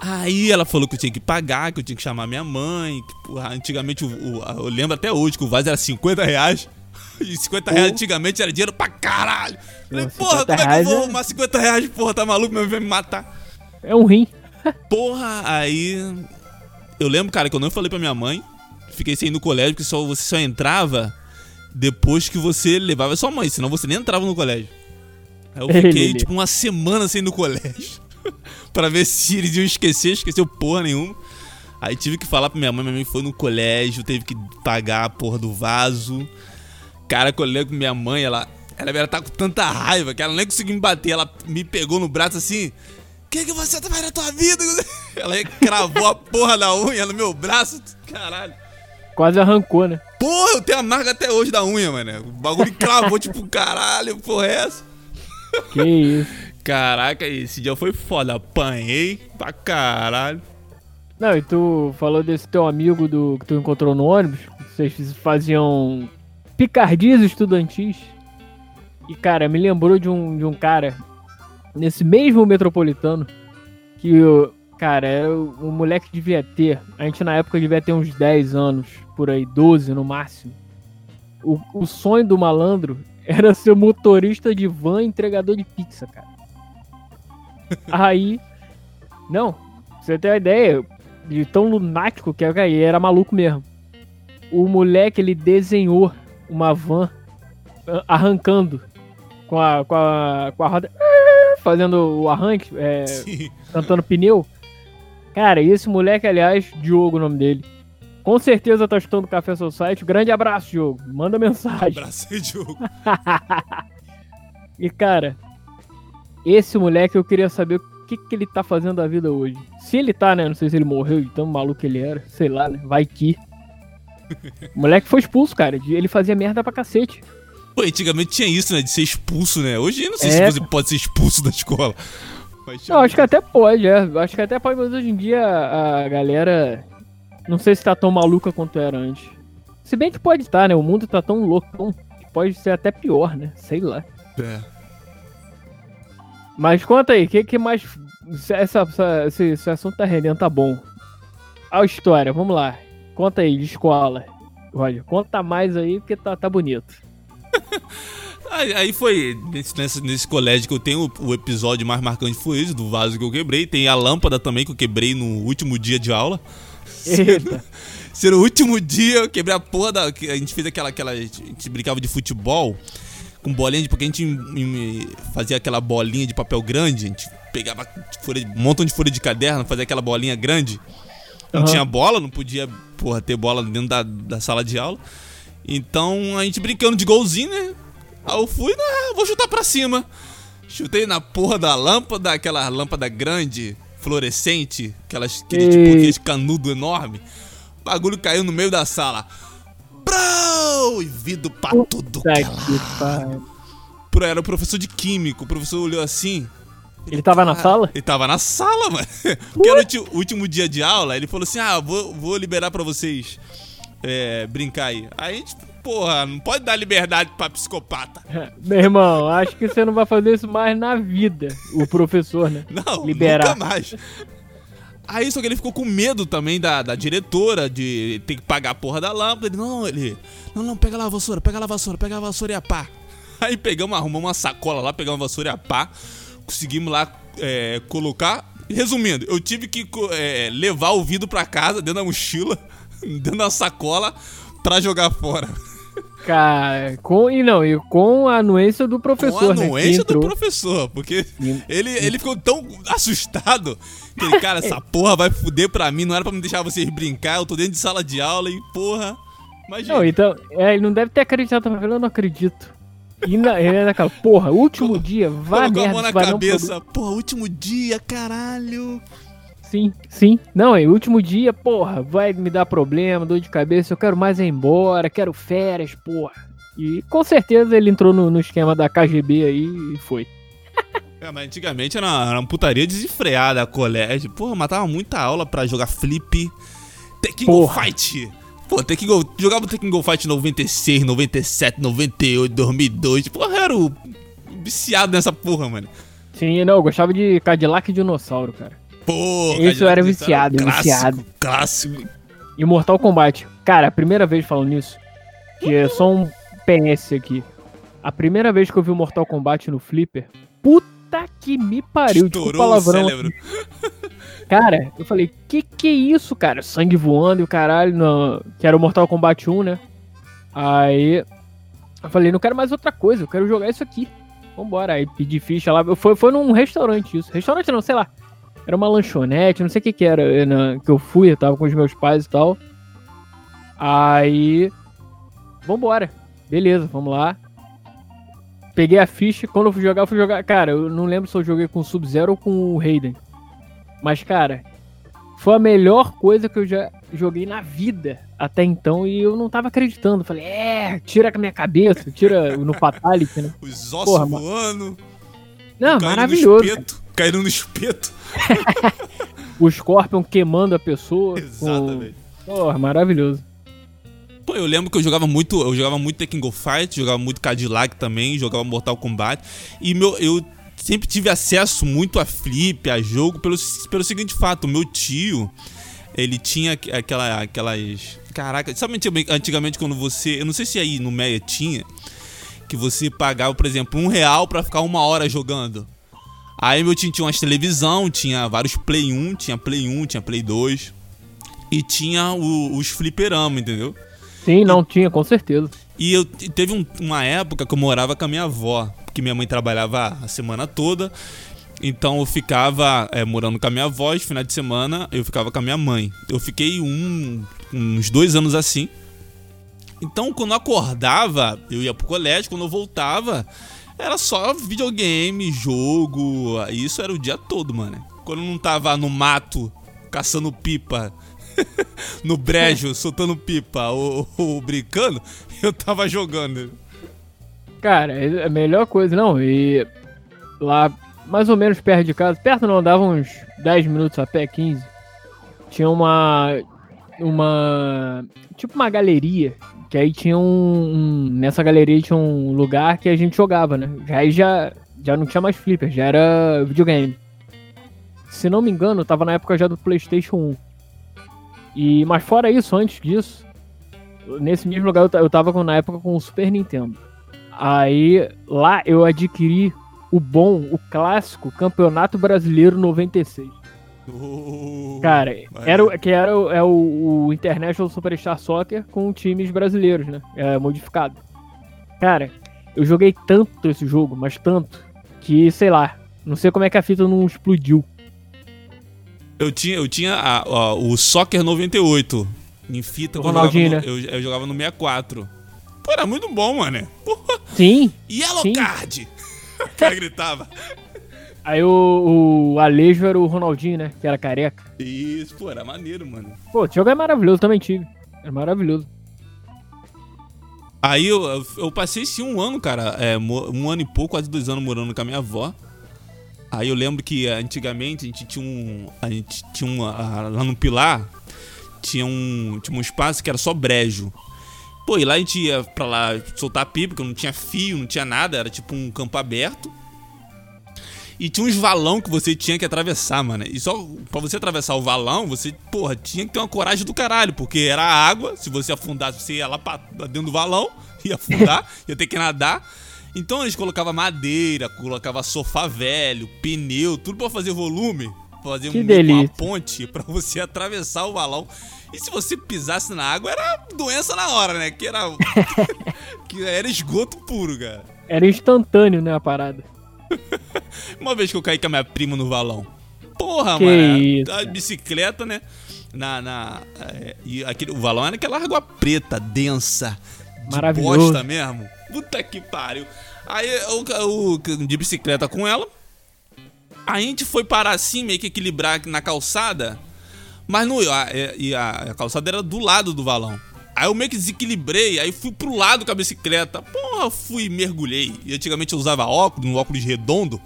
Aí ela falou que eu tinha que pagar, que eu tinha que chamar minha mãe. Que, porra, antigamente, o- eu lembro até hoje que o vaso era 50 reais. E 50 reais antigamente era dinheiro pra caralho. Falei, porra, 50 como é que eu vou é- arrumar 50 reais? Porra, tá maluco? Meu vai me matar. É um rim. Porra, aí. Eu lembro, cara, que eu não falei pra minha mãe. Fiquei sem ir no colégio, porque só, você só entrava depois que você levava sua mãe, senão você nem entrava no colégio. Aí eu fiquei, tipo, uma semana sem ir no colégio. pra ver se eles iam esquecer, esqueceu porra nenhuma. Aí tive que falar pra minha mãe, minha mãe foi no colégio, teve que pagar a porra do vaso. Cara, quando eu com minha mãe, ela, ela ela tá com tanta raiva que ela nem conseguiu me bater. Ela me pegou no braço assim. O que, que você faz na tua vida? Ela cravou a porra da unha no meu braço. Caralho. Quase arrancou, né? Porra, eu tenho a marca até hoje da unha, mano. O bagulho cravou, tipo, caralho, porra é essa? Que isso. Caraca, esse dia foi foda. Apanhei pra caralho. Não, e tu falou desse teu amigo do que tu encontrou no ônibus. Vocês faziam picardias estudantis. E, cara, me lembrou de um, de um cara nesse mesmo metropolitano que, cara, era o, o moleque devia ter. A gente na época devia ter uns 10 anos, por aí, 12 no máximo. O, o sonho do malandro era ser motorista de van e entregador de pizza, cara. Aí. Não, você ter uma ideia, de tão lunático que era, ele era maluco mesmo. O moleque, ele desenhou uma van ah, arrancando com a, com a, com a roda, fazendo o arranque, é, cantando pneu. Cara, e esse moleque, aliás, Diogo, o nome dele. Com certeza tá escutando o Café Society. Grande abraço, Diogo. Manda mensagem. Abracei, Diogo. E cara, esse moleque eu queria saber o que, que ele tá fazendo da vida hoje. Se ele tá, né? Não sei se ele morreu de tão maluco que ele era. Sei lá, né? Vai que. O moleque foi expulso, cara. Ele fazia merda pra cacete. Pô, antigamente tinha isso, né? De ser expulso, né? Hoje eu não sei É. se você pode ser expulso da escola. Não, acho que até pode, é. Acho que até pode, mas hoje em dia a galera. Não sei se tá tão maluca quanto era antes. Se bem que pode estar, né? O mundo tá tão louco que pode ser até pior, né? Sei lá. É. Mas conta aí, o que, que mais. Essa, essa- esse, esse assunto tá rendendo, tá bom. A história, vamos lá. Conta aí, de escola. Olha, conta mais aí porque tá, tá bonito. Aí, aí foi nesse, nesse, colégio que eu tenho o, episódio mais marcante foi esse, do vaso que eu quebrei. Tem a lâmpada também que eu quebrei no último dia de aula. Eita. Se no último dia eu quebrei a porra da. A gente fez aquela. aquela a gente brincava de futebol com bolinha de. Porque a gente fazia aquela bolinha de papel grande. A gente pegava folha, um montão de folha de caderno, fazia aquela bolinha grande. Não uhum. tinha bola, não podia, porra, ter bola dentro da, da sala de aula. Então a gente brincando de golzinho, né? Aí eu fui, né? Vou chutar pra cima. Chutei na porra da lâmpada, aquela lâmpada grande, fluorescente, aquelas, aquele, tipo, aquele canudo enorme. O bagulho caiu no meio da sala. Bro! E vidro pra Puta tudo que Pro, era o professor de químico. O professor olhou assim. Ele, ele tava na sala? Ele tava na sala, mano. Porque era o último dia de aula. Ele falou assim: Ah, vou, vou liberar pra vocês é, brincar aí. Aí a gente, porra, não pode dar liberdade pra psicopata. Meu irmão, acho que você não vai fazer isso mais na vida, o professor, né? Não, Liberar. nunca mais. Aí só que ele ficou com medo também da, da diretora de ter que pagar a porra da lâmpada. Ele, não, ele. Não, não, pega lá a vassoura, pega lá a vassoura, pega a vassoura e a pá. Aí pegamos, arrumamos uma sacola lá, pegamos a vassoura e a pá. Conseguimos lá é, colocar. Resumindo, eu tive que é, levar o vidro pra casa dentro da mochila dentro da sacola pra jogar fora. Cara, com, e não, e com a anuência do professor, Com a né, anuência né, do professor, porque ele, ele ficou tão assustado que ele, cara, essa porra vai fuder pra mim, não era pra me deixar vocês brincar, eu tô dentro de sala de aula e porra. Imagina. Não, então, é, ele não deve ter acreditado, mas eu não acredito. E na, ele naquela, porra, último dia, vai merda. a mão na cabeça, porra, último dia, caralho. Sim, sim. Não, é último dia, porra, vai me dar problema, dor de cabeça, eu quero mais ir embora, quero férias, porra. E com certeza ele entrou no, no esquema da KGB aí e foi. É, mas antigamente era uma, era uma putaria desenfreada, colégio. Porra, matava muita aula pra jogar flip. Tekken Go Fight! Pô, Tekken Go, jogava Tekken Go Fight 96, 97, 98, 2002. Porra, era o viciado nessa porra, mano. Sim, não, eu gostava de Cadillac e Dinossauro, cara. Isso eu era viciado, clássico, viciado. Clássico. E Mortal Kombat. Cara, a primeira vez falando nisso, que é só um PS aqui. A primeira vez que eu vi o Mortal Kombat no Flipper, puta que me pariu, Estourou tipo palavrão. O cérebro. Cara, eu falei, que que é isso, cara? Sangue voando e o caralho, no... que era o Mortal Kombat 1, né? Aí eu falei, não quero mais outra coisa, eu quero jogar isso aqui. Vambora. Aí pedi ficha lá. Foi, foi num restaurante isso. Restaurante não, sei lá. Era uma lanchonete, não sei o que que era, que eu fui, eu tava com os meus pais e tal. Aí. Vambora. Beleza, vamos lá. Peguei a ficha, quando eu fui jogar, eu fui jogar. Cara, eu não lembro se eu joguei com o Sub-Zero ou com o Raiden. Mas, cara, foi a melhor coisa que eu já joguei na vida até então e eu não tava acreditando. Falei, é, tira com a minha cabeça, tira no Fatality, né? Os ossos Porra, voando. Não, maravilhoso. Caindo no espeto. o Scorpion queimando a pessoa. Exatamente. Com... Porra, maravilhoso. Pô, eu lembro que eu jogava muito, eu jogava muito Tekken Go Fight, jogava muito Cadillac também, jogava Mortal Kombat. E meu, eu sempre tive acesso muito a flip, a jogo, pelo, pelo seguinte fato, o meu tio, ele tinha aquela, aquelas... Caraca, sabe antigamente quando você... Eu não sei se aí no Meia tinha, que você pagava, por exemplo, um real pra ficar uma hora jogando. Aí meu tinha umas televisão, tinha vários Play 1, tinha Play 1, tinha Play 2. E tinha o, os fliperama, entendeu? Sim, não e, tinha, com certeza. E eu teve um, uma época que eu morava com a minha avó, porque minha mãe trabalhava a semana toda. Então eu ficava é, morando com a minha avó, e final de semana eu ficava com a minha mãe. Eu fiquei um, uns dois anos assim. Então quando eu acordava, eu ia pro colégio, quando eu voltava, era só videogame, jogo. Isso era o dia todo, mano. Quando não tava no mato caçando pipa, no brejo soltando pipa ou, ou, brincando, eu tava jogando. Cara, é a melhor coisa, não. E lá, mais ou menos perto de casa, perto não, dava uns 10 minutos a pé, 15. Tinha uma. Uma. Tipo uma galeria que aí tinha um, um, Nessa galeria tinha um lugar que a gente jogava, né? Aí já, já não tinha mais flipper, já era videogame. Se não me engano, tava na época já do PlayStation 1. E, mas fora isso, antes disso, nesse mesmo lugar eu, eu tava com, na época com o Super Nintendo. Aí lá eu adquiri o bom, o clássico Campeonato Brasileiro 96. Oh, Cara, era, que era o, é o, o International Superstar Soccer com times brasileiros, né? É, modificado. Cara, eu joguei tanto esse jogo, mas tanto, que sei lá, não sei como é que a fita não explodiu. Eu tinha, eu tinha a- a- o Soccer 98 em fita O quando eu jogava, Ronaldinho, no, né? eu, eu jogava no 64. Pô, era muito bom, mano. Sim, Yellow Sim. Card! O cara gritava. Aí o, o Alejo era o Ronaldinho, né? Que era careca. Isso, pô, era maneiro, mano. Pô, esse jogo é maravilhoso, também tive. É maravilhoso. Aí eu, eu, passei esse um ano, cara, é, um ano e pouco, quase dois anos morando com a minha avó. Aí eu lembro que antigamente a gente tinha um. A gente tinha um. Lá no Pilar tinha um. Tinha um espaço que era só brejo. Pô, e lá a gente ia pra lá soltar pipa, porque não tinha fio, não tinha nada, era tipo um campo aberto. E tinha uns valão que você tinha que atravessar, mano. E só pra você atravessar o valão, você, porra, tinha que ter uma coragem do caralho, porque era água, se você afundasse, você ia lá pra dentro do valão, ia afundar, ia ter que nadar. Então eles colocavam madeira, colocava sofá velho, pneu, tudo pra fazer volume, fazer Que um, que uma delícia. ponte pra você atravessar o valão. E se você pisasse na água, era doença na hora, né? Que era que era esgoto puro, cara. Era instantâneo, né, a parada. Uma vez que eu caí com a minha prima no valão. Porra, Que mano. isso, A bicicleta, né? Na. na é, e aquele, o valão era aquela água preta, densa. De bosta mesmo. Puta que pariu. Aí eu, eu de bicicleta com ela. A gente foi parar assim, meio que equilibrar na calçada. Mas não, a, e a, a calçada era do lado do valão. Aí eu meio que desequilibrei, aí fui pro lado com a bicicleta. Porra, fui e mergulhei. E antigamente eu usava óculos, um óculos redondo.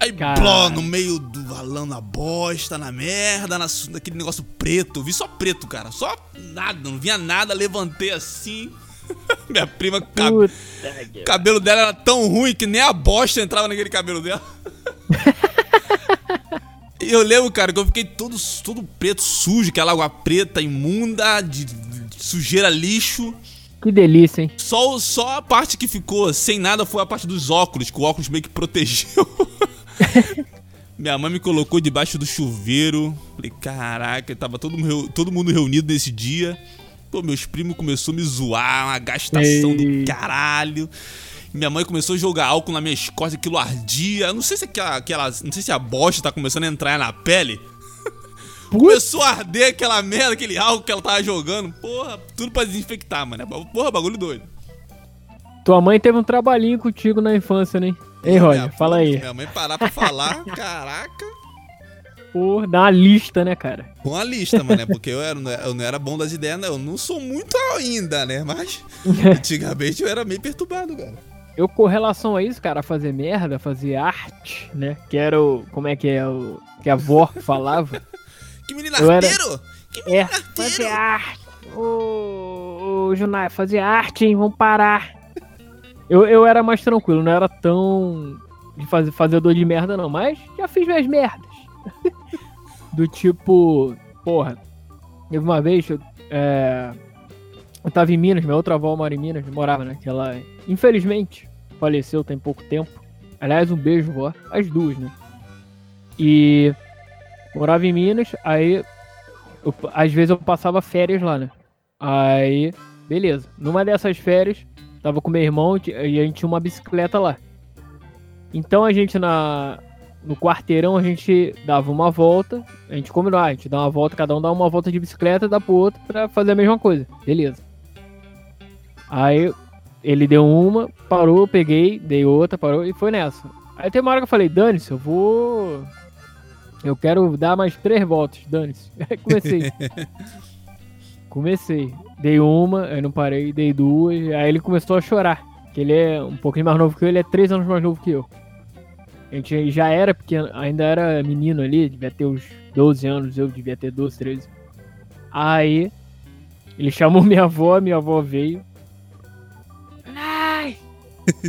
Aí, Caralho. bló, no meio do valão, na bosta, na merda, na, naquele negócio preto. Eu vi só preto, cara. Só nada, não via nada. Levantei assim. Minha prima, cab cabelo dela era tão ruim que nem a bosta entrava naquele cabelo dela. E eu lembro, cara, que eu fiquei todo, todo preto, sujo, aquela água preta, imunda, de, de sujeira, lixo. que delícia, hein? Só, só a parte que ficou sem nada foi a parte dos óculos, que o óculos meio que protegeu. Minha mãe me colocou debaixo do chuveiro. Falei, caraca, tava todo, todo mundo reunido nesse dia. Pô, meus primos começaram a me zoar, uma gastação Ei. do caralho. Minha mãe começou a jogar álcool nas minhas costas, aquilo ardia. Eu Não sei se aquela, aquela. Não sei se a bosta tá começando a entrar na pele. Começou a arder aquela merda, aquele álcool que ela tava jogando. Porra, tudo pra desinfectar, mano. Porra, bagulho doido. Tua mãe teve um trabalhinho contigo na infância, né? Ei, Roger, Minha- fala aí. Minha mãe parar pra falar, caraca. Pô, dá uma lista, né, cara? Com a lista, mano, né? Porque eu, era, eu não era bom das ideias, não. Eu não sou muito ainda, né? Mas antigamente eu era meio perturbado, cara. Eu, com relação a isso, cara, fazer merda, fazer arte, né? Que era o. Como é que é? O, que a avó falava. Que menino Eu era- arteiro! Que É, menino fazer arteiro! arte. Ô, ô Junai, fazer arte, hein? Vamos parar. Eu, eu era mais tranquilo, não era tão de fazer, fazedor de merda, não. Mas já fiz minhas merdas. Do tipo, porra, teve uma vez, eu, é, eu tava em Minas, minha outra avó mora em Minas, morava, né? Que ela, infelizmente, faleceu tem pouco tempo. Aliás, um beijo, vó. As duas, né? E morava em Minas, aí eu- às vezes eu passava férias lá, né? Aí, beleza. Numa dessas férias, tava com meu irmão e a gente tinha uma bicicleta lá. Então a gente na no quarteirão a gente dava uma volta, a gente combinou, ah, a gente dá uma volta, cada um dá uma volta de bicicleta, dá pro outro pra fazer a mesma coisa. Beleza. Aí ele deu uma, parou, peguei, dei outra, parou e foi nessa. Aí tem uma hora que eu falei, dane-se, eu vou. Eu quero dar mais três voltas, dane-se. Aí comecei. comecei. Dei uma, aí não parei, dei duas, aí ele começou a chorar. Que ele é um pouquinho mais novo que eu, ele é três anos mais novo que eu. A gente já era pequeno, ainda era menino ali, devia ter uns 12 anos, eu devia ter 12, 13. Aí ele chamou minha avó, minha avó veio.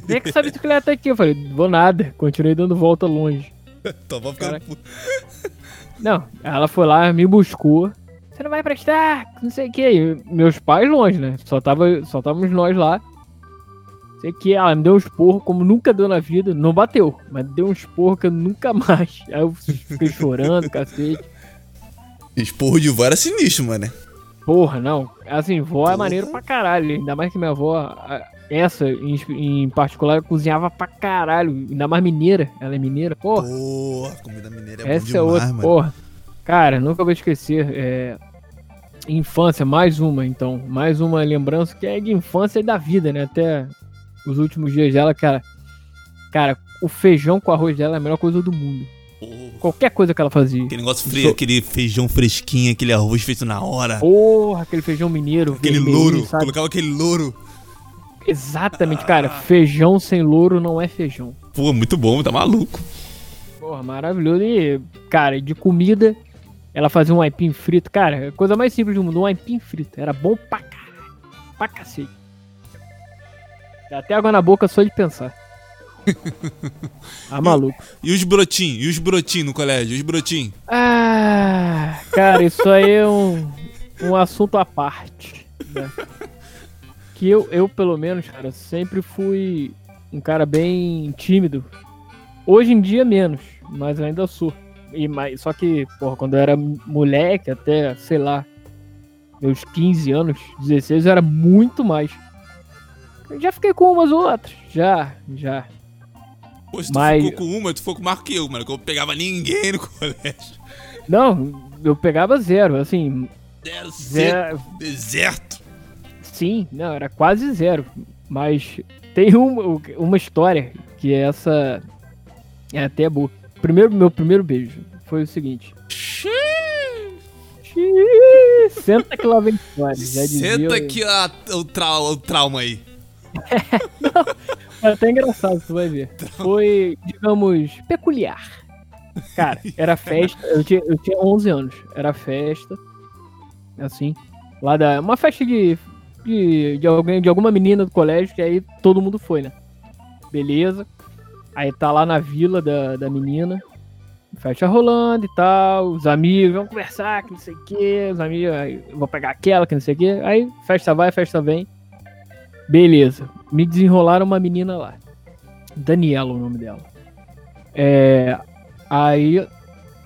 Vem com essa bicicleta aqui. Eu falei, vou nada. Continuei dando volta longe. Tua avó ficando puta. Não, ela foi lá, me buscou. Você não vai prestar, não sei o que. Meus pais longe, né? Só, tava, só távamos nós lá. Sei que ela me deu um esporro como nunca deu na vida. Não bateu, mas deu um esporro que eu nunca mais. Aí eu fiquei chorando, cacete. Esporro de vó era sinistro, mano. Porra, não. Assim, vó é maneiro pra caralho. Ainda mais que minha avó, essa em, particular, cozinhava pra caralho. Ainda mais mineira. Ela é mineira, porra. Porra, comida mineira é essa bom demais, é outra, mano. porra. Cara, nunca vou esquecer. É... Infância, mais uma, então. Mais uma lembrança que é de infância e da vida, né? Até os últimos dias dela, cara. Cara, o feijão com arroz dela é a melhor coisa do mundo. Qualquer coisa que ela fazia. Aquele negócio frio, Sou- aquele feijão fresquinho, aquele arroz feito na hora. Porra, aquele feijão mineiro. aquele louro, sabe? colocava aquele louro. Exatamente, cara. Feijão sem louro não é feijão. Pô, muito bom, tá maluco. Porra, maravilhoso. E, cara, de comida, ela fazia um aipim frito. Cara, a coisa mais simples do mundo, um aipim frito. Era bom pra caralho. Pra cacete. Dá até água na boca só de pensar. Ah, maluco. E os brotinhos? E os brotinhos no colégio? Os brotinhos? Ah, cara, isso aí é um, um assunto à parte. né? Que eu, eu, pelo menos, cara, sempre fui um cara bem tímido. Hoje em dia, menos, mas ainda sou. E, mais, só que, porra, quando eu era moleque, até, sei lá, meus 15 anos, 16, eu era muito mais. Eu já fiquei com umas ou outras. Já, já. Pô, se tu Mas- ficou com uma, tu ficou com mais que eu, mano. Que eu não pegava ninguém no colégio. Não, eu pegava zero, assim, Zero, zero. Deserto. Sim, não, era quase zero. Mas tem uma, uma história que essa é até boa. Primeiro, meu primeiro beijo foi o seguinte. Xiii, Senta que lá vem história. Já dizia, Senta aqui a- o, trau- o trauma aí. É até engraçado, tu vai ver. Foi, digamos, peculiar. Cara, era festa. Eu tinha, eu tinha 11 anos. Era festa. Assim. Lá da. Uma festa de. De, de, alguém, de alguma menina do colégio, que aí todo mundo foi, né? Beleza. Aí tá lá na vila da, da menina. Festa rolando e tal. Os amigos vão conversar, que não sei o que. Os amigos, aí, vou pegar aquela, que não sei o que. Aí festa vai, festa vem. Beleza. Me desenrolaram uma menina lá. Daniela, o nome dela. É. Aí.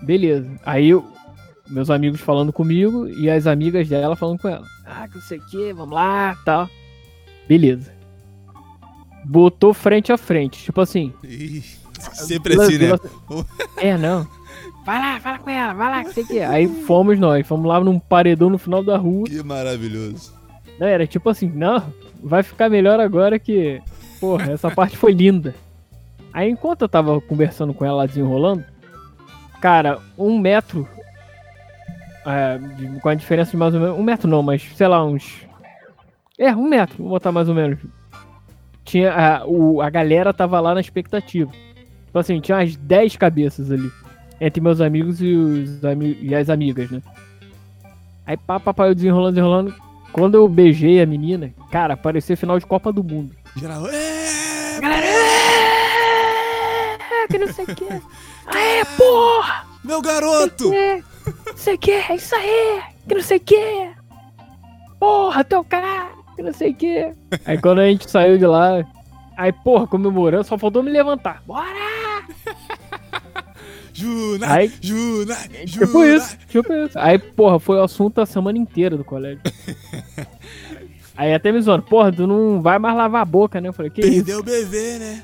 Beleza. Aí eu- meus amigos falando comigo e as amigas dela falando com ela. Ah, que não sei o que, vamos lá, tal. Beleza. Botou frente a frente. Tipo assim. Ih, Sempre assim, né? É, não. Vai lá, fala com ela, vai lá, que sei o que. Aí fomos nós, fomos lá num paredão no final da rua. Que maravilhoso. Não, era tipo assim, não, vai ficar melhor agora que. Porra, essa parte foi linda. Aí enquanto eu tava conversando com ela desenrolando, cara, um metro. é, com a diferença de mais ou menos. Um metro não, mas sei lá, uns. É, um metro, vou botar mais ou menos. Tinha. A, o, a galera tava lá na expectativa. Tipo assim, tinha umas 10 cabeças ali. Entre meus amigos e, os, e as amigas, né? Aí pá, papai, eu desenrolando, desenrolando. Quando eu beijei a menina, cara, parecia final de Copa do Mundo. Geral, é, Galera, "É, que não sei o que. Aê, porra! meu garoto! É, não sei o que, é isso aí, que não sei o que. Porra, teu caralho, que não sei o que. Aí quando a gente saiu de lá, aí, porra, comemorando, só faltou me levantar. Bora! Juna, Aí- Juna, Juna. Tipo isso, tipo isso. Aí, porra, foi o assunto a semana inteira do colégio. Aí até me zoando, porra, tu não vai mais lavar a boca, né? Eu falei, que isso? Perdeu o bebê, né?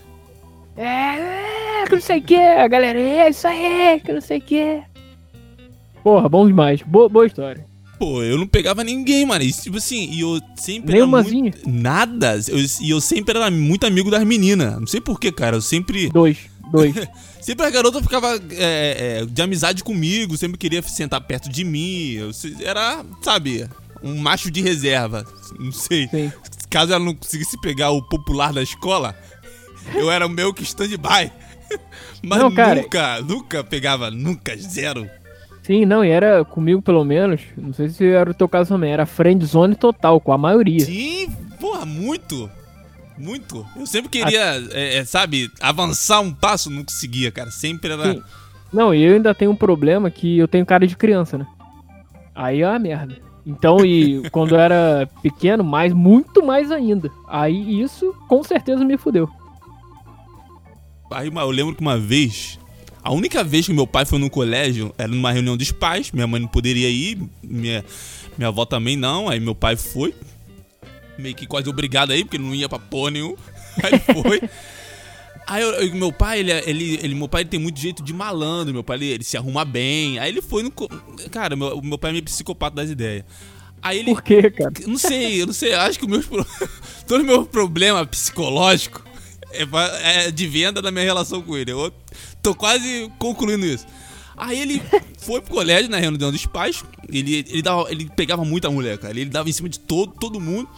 É, é, que não sei o que, a galera, é isso aí, que não sei o que. Porra, bom demais. Boa, boa história. Pô, eu não pegava ninguém, mano. E, tipo assim, e eu sempre Nem era muito... Nada. Eu- e eu sempre era muito amigo das meninas. Não sei porquê, cara. Eu sempre... Dois, dois. Sempre a garota ficava é, é, de amizade comigo, sempre queria sentar perto de mim. Eu era, sabe, um macho de reserva. Não sei. Sim. Caso ela não conseguisse pegar o popular da escola, eu era o meu que stand-by. Mas Não, cara. nunca, nunca pegava, nunca, zero. Sim, não, e era comigo pelo menos, não sei se era o teu caso também, era friend zone total, com a maioria. Sim, porra, muito. Muito. Eu sempre queria, é, é, sabe, avançar um passo, não conseguia, cara. Sempre era. Sim. Não, e eu ainda tenho um problema que eu tenho cara de criança, né? Aí é uma merda. Então, e quando eu era pequeno, mais, muito mais ainda. Aí isso com certeza me fudeu. Aí eu lembro que uma vez, a única vez que meu pai foi no colégio era numa reunião dos pais, minha mãe não poderia ir, minha, minha avó também não, aí meu pai foi. Meio que quase obrigado aí, porque ele não ia pra porra nenhum. Aí foi. Aí eu, eu, meu pai, ele, ele, ele, meu pai ele tem muito jeito de malandro, meu pai ele, ele se arruma bem. Aí ele foi no. Cara, meu, meu pai é meio psicopata das ideias. Aí ele. Por quê, cara? Não sei, eu não sei. Acho que o meu, todo o meu problema psicológico é, é de venda da minha relação com ele. Eu tô quase concluindo isso. Aí ele foi pro colégio na reunião dos pais. Ele, ele, dava, ele pegava muita mulher, cara. Ele dava em cima de todo, todo mundo.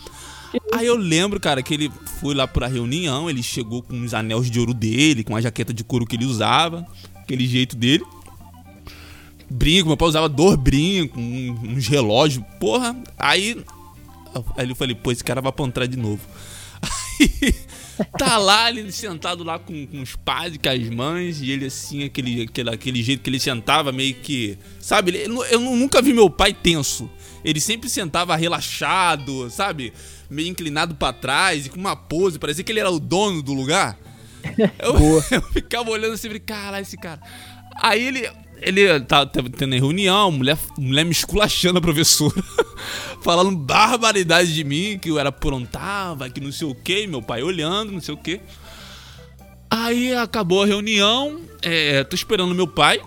Aí eu lembro, cara, que ele foi lá pra reunião, ele chegou com os anéis de ouro dele, com a jaqueta de couro que ele usava, aquele jeito dele. Brinco, meu pai usava dois brincos, uns relógios, porra. Aí, aí eu falei, pô, esse cara vai apontar de novo. Aí tá lá, ele sentado lá com, com os pais e com as mães, e ele assim, aquele, aquele, aquele jeito que ele sentava, meio que. Sabe, ele, eu nunca vi meu pai tenso. Ele sempre sentava relaxado, sabe? Meio inclinado para trás e com uma pose, parecia que ele era o dono do lugar. Eu, eu ficava olhando assim, caralho, esse cara. Aí ele, ele tá, tá tendo reunião, mulher, mulher me esculachando a professora, falando barbaridade de mim, que eu era aprontava, que não sei o que, meu pai olhando, não sei o que. Aí acabou a reunião, é, tô esperando meu pai,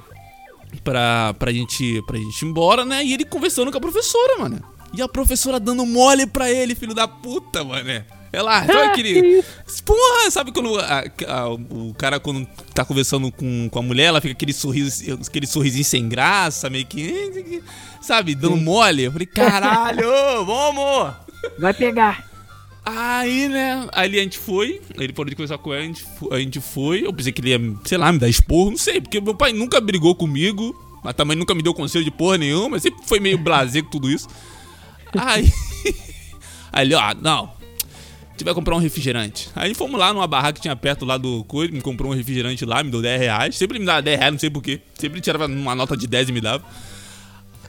pra, pra, gente, pra gente ir embora, né? E ele conversando com a professora, mano. E a professora dando mole pra ele, filho da puta, mano. Ela, então aquele. Porra, sabe quando a, a, o cara, quando tá conversando com, com a mulher, ela fica aquele sorriso, aquele sorrisinho sem graça, meio que. Sabe, dando mole. Eu falei, caralho, vamos! Vai pegar. Aí, né, ali a gente foi, ele parou de conversar com ela, a gente, a gente foi, eu pensei que ele ia, sei lá, me dar esporro, não sei, porque meu pai nunca brigou comigo, mas também nunca me deu conselho de porra nenhuma, sempre foi meio blasé com tudo isso. Aí, aí ele, ó, não, a gente vai comprar um refrigerante. Aí fomos lá numa barraca que tinha perto lá do coelho, me comprou um refrigerante lá, me deu 10 reais, sempre me dava 10 reais, não sei porquê, sempre tirava uma nota de 10 e me dava.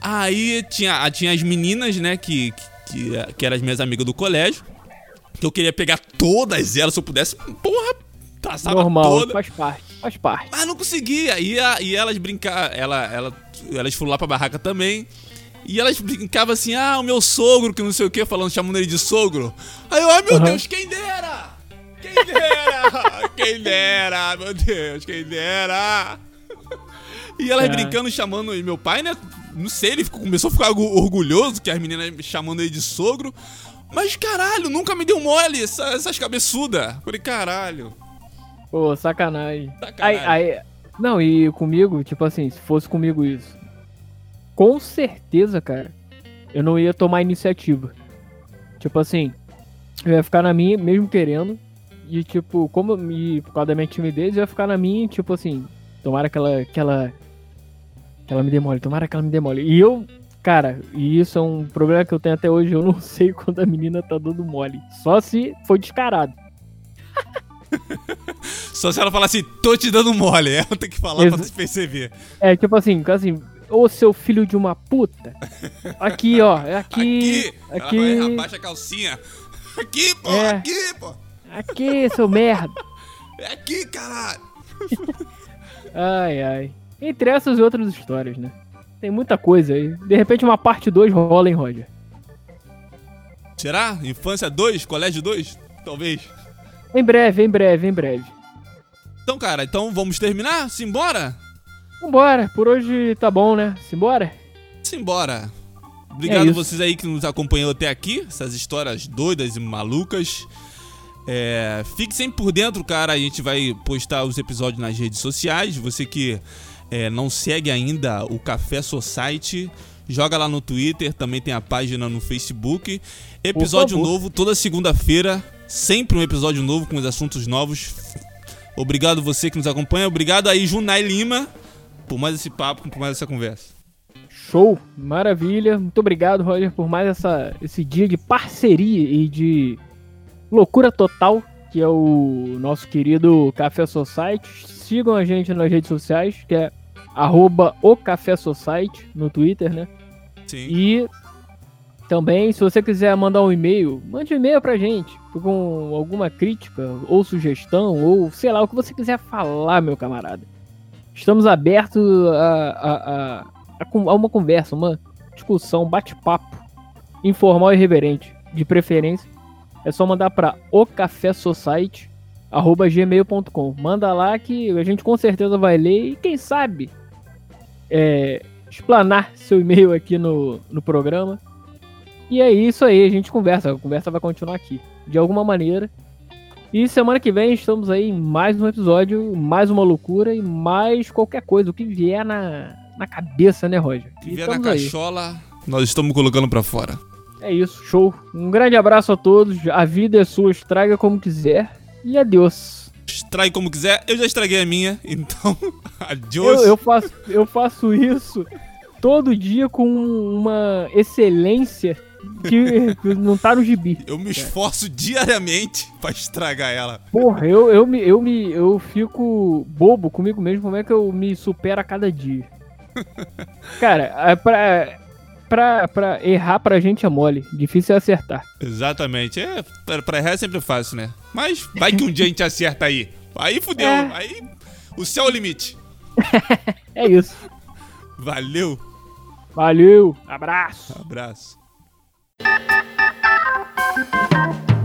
Aí tinha, tinha as meninas, né, que, que, que eram as minhas amigas do colégio, que eu queria pegar todas elas se eu pudesse. Porra, passava Normal, toda. faz parte, faz parte. Mas não conseguia. E, a, e elas brincar, ela, ela, elas foram lá pra barraca também. E elas brincavam assim, ah, o meu sogro, que não sei o que, falando, chamando ele de sogro. Aí eu, ai meu uhum. Deus, quem dera! Quem dera! quem dera, meu Deus, quem dera! E elas é. brincando, chamando e meu pai, né? Não sei, ele começou a ficar orgulhoso que as meninas chamando ele de sogro. Mas caralho, nunca me deu mole essa, essas cabeçudas. Falei, caralho. Pô, sacanagem. sacanagem. Aí, aí, não, e comigo, tipo assim, se fosse comigo isso, com certeza, cara, eu não ia tomar iniciativa. Tipo assim, eu ia ficar na minha, mesmo querendo. E tipo, como e por causa da minha timidez, eu ia ficar na minha, tipo assim, tomara que ela, que ela, que ela me demole, tomara que ela me demole. E eu Cara, e isso é um problema que eu tenho até hoje. Eu não sei quando a menina tá dando mole. Só se foi descarado. Só se ela falar assim, tô te dando mole. Ela tem que falar Ex pra você perceber. É, tipo assim, assim, ô seu filho de uma puta. Aqui, ó. É aqui. Aqui. aqui. Ela abaixa a calcinha. Aqui, pô, é. aqui, pô. Aqui, seu merda. É aqui, caralho. ai, ai. Entre essas e outras histórias, né? Tem muita coisa aí. De repente uma parte 2 rola, hein, Roger? Será? Infância 2? Colégio 2? Talvez. Em breve, em breve, em breve. Então, cara, então vamos terminar? Simbora? Vambora. Por hoje tá bom, né? Simbora? Simbora. Obrigado é vocês aí que nos acompanhou até aqui. Essas histórias doidas e malucas. É, fique sempre por dentro, cara. A gente vai postar os episódios nas redes sociais. Você que é, não segue ainda o Café Society, joga lá no Twitter, também tem a página no Facebook. Episódio novo toda segunda-feira, sempre um episódio novo com os assuntos novos. Obrigado você que nos acompanha, obrigado aí Junai Lima por mais esse papo, por mais essa conversa. Show, maravilha. Muito obrigado, Roger, por mais essa, esse dia de parceria e de loucura total, que é o nosso querido Café Society. Sigam a gente nas redes sociais, que é arroba o Café Society no Twitter, né? Sim. E Também, se você quiser mandar um e-mail, mande um e-mail pra gente com alguma crítica ou sugestão, ou sei lá, o que você quiser falar, meu camarada. Estamos abertos a, a, a, a uma conversa, uma discussão, um bate-papo informal e reverente, de preferência. É só mandar para ocafésociety.gmail.com. Manda lá que a gente com certeza vai ler e quem sabe é, explanar seu e-mail aqui no, no programa. E é isso aí, a gente conversa. A conversa vai continuar aqui, de alguma maneira. E semana que vem estamos aí em mais um episódio, mais uma loucura e mais qualquer coisa, o que vier na, na cabeça, né, Roger? O que vier na cachola, aí. nós estamos colocando para fora. É isso, show. Um grande abraço a todos. A vida é sua, estraga como quiser. E adeus. Estrague como quiser. Eu já estraguei a minha, então adiós. Eu, eu, faço, eu faço isso todo dia com uma excelência que não tá no gibi. Eu me esforço é. diariamente pra estragar ela. Porra, eu, eu, me, eu, me, eu fico bobo comigo mesmo, como é que eu me supero a cada dia. Cara, é pra, pra, pra errar pra gente é mole, difícil é acertar. Exatamente, é, pra errar é sempre fácil, né? Mas vai que um dia a gente acerta aí. Aí fudeu, é. aí o céu é o limite. é isso. Valeu. Valeu, abraço. Abraço. Thank you.